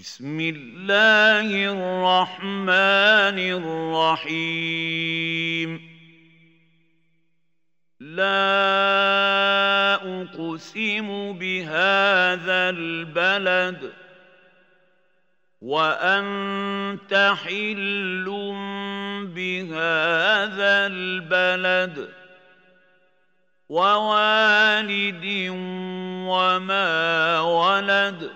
بسم الله الرحمن الرحيم. لا أقسم بهذا البلد وأنت حل بهذا البلد ووالد وما ولد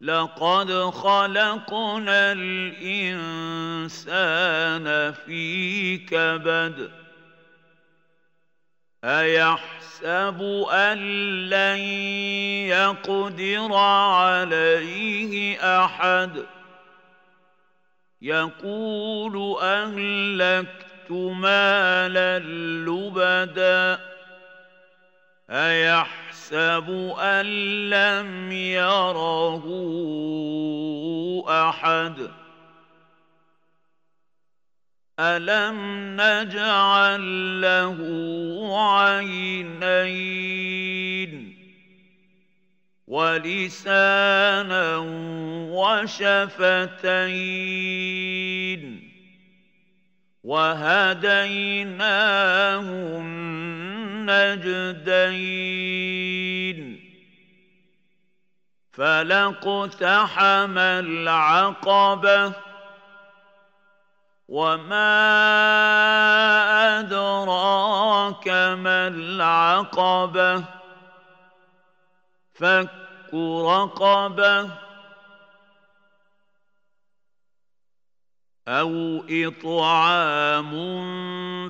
لقد خلقنا الإنسان في كبد أيحسب أن لن يقدر عليه أحد يقول أهلكت مالا لبدا أيحسب ان لم يره احد الم نجعل له عينين ولسانا وشفتين وهديناه النجدين فلاقتحم العقبة وما أدراك ما العقبة فك رقبة أو اطعام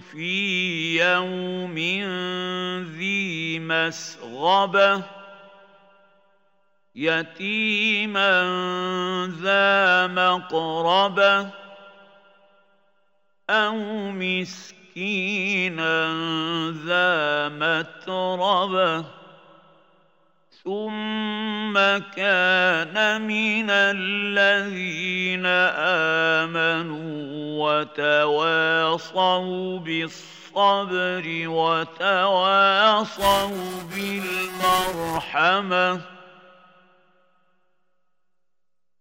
في يوم ذي مسغبه يتيما ذا مقربه أو مسكينا ذا متربه ثم كان من الذين امنوا وتواصوا بالصبر وتواصوا بالمرحمه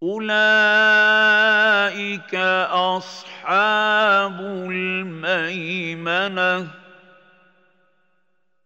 اولئك اصحاب الميمنه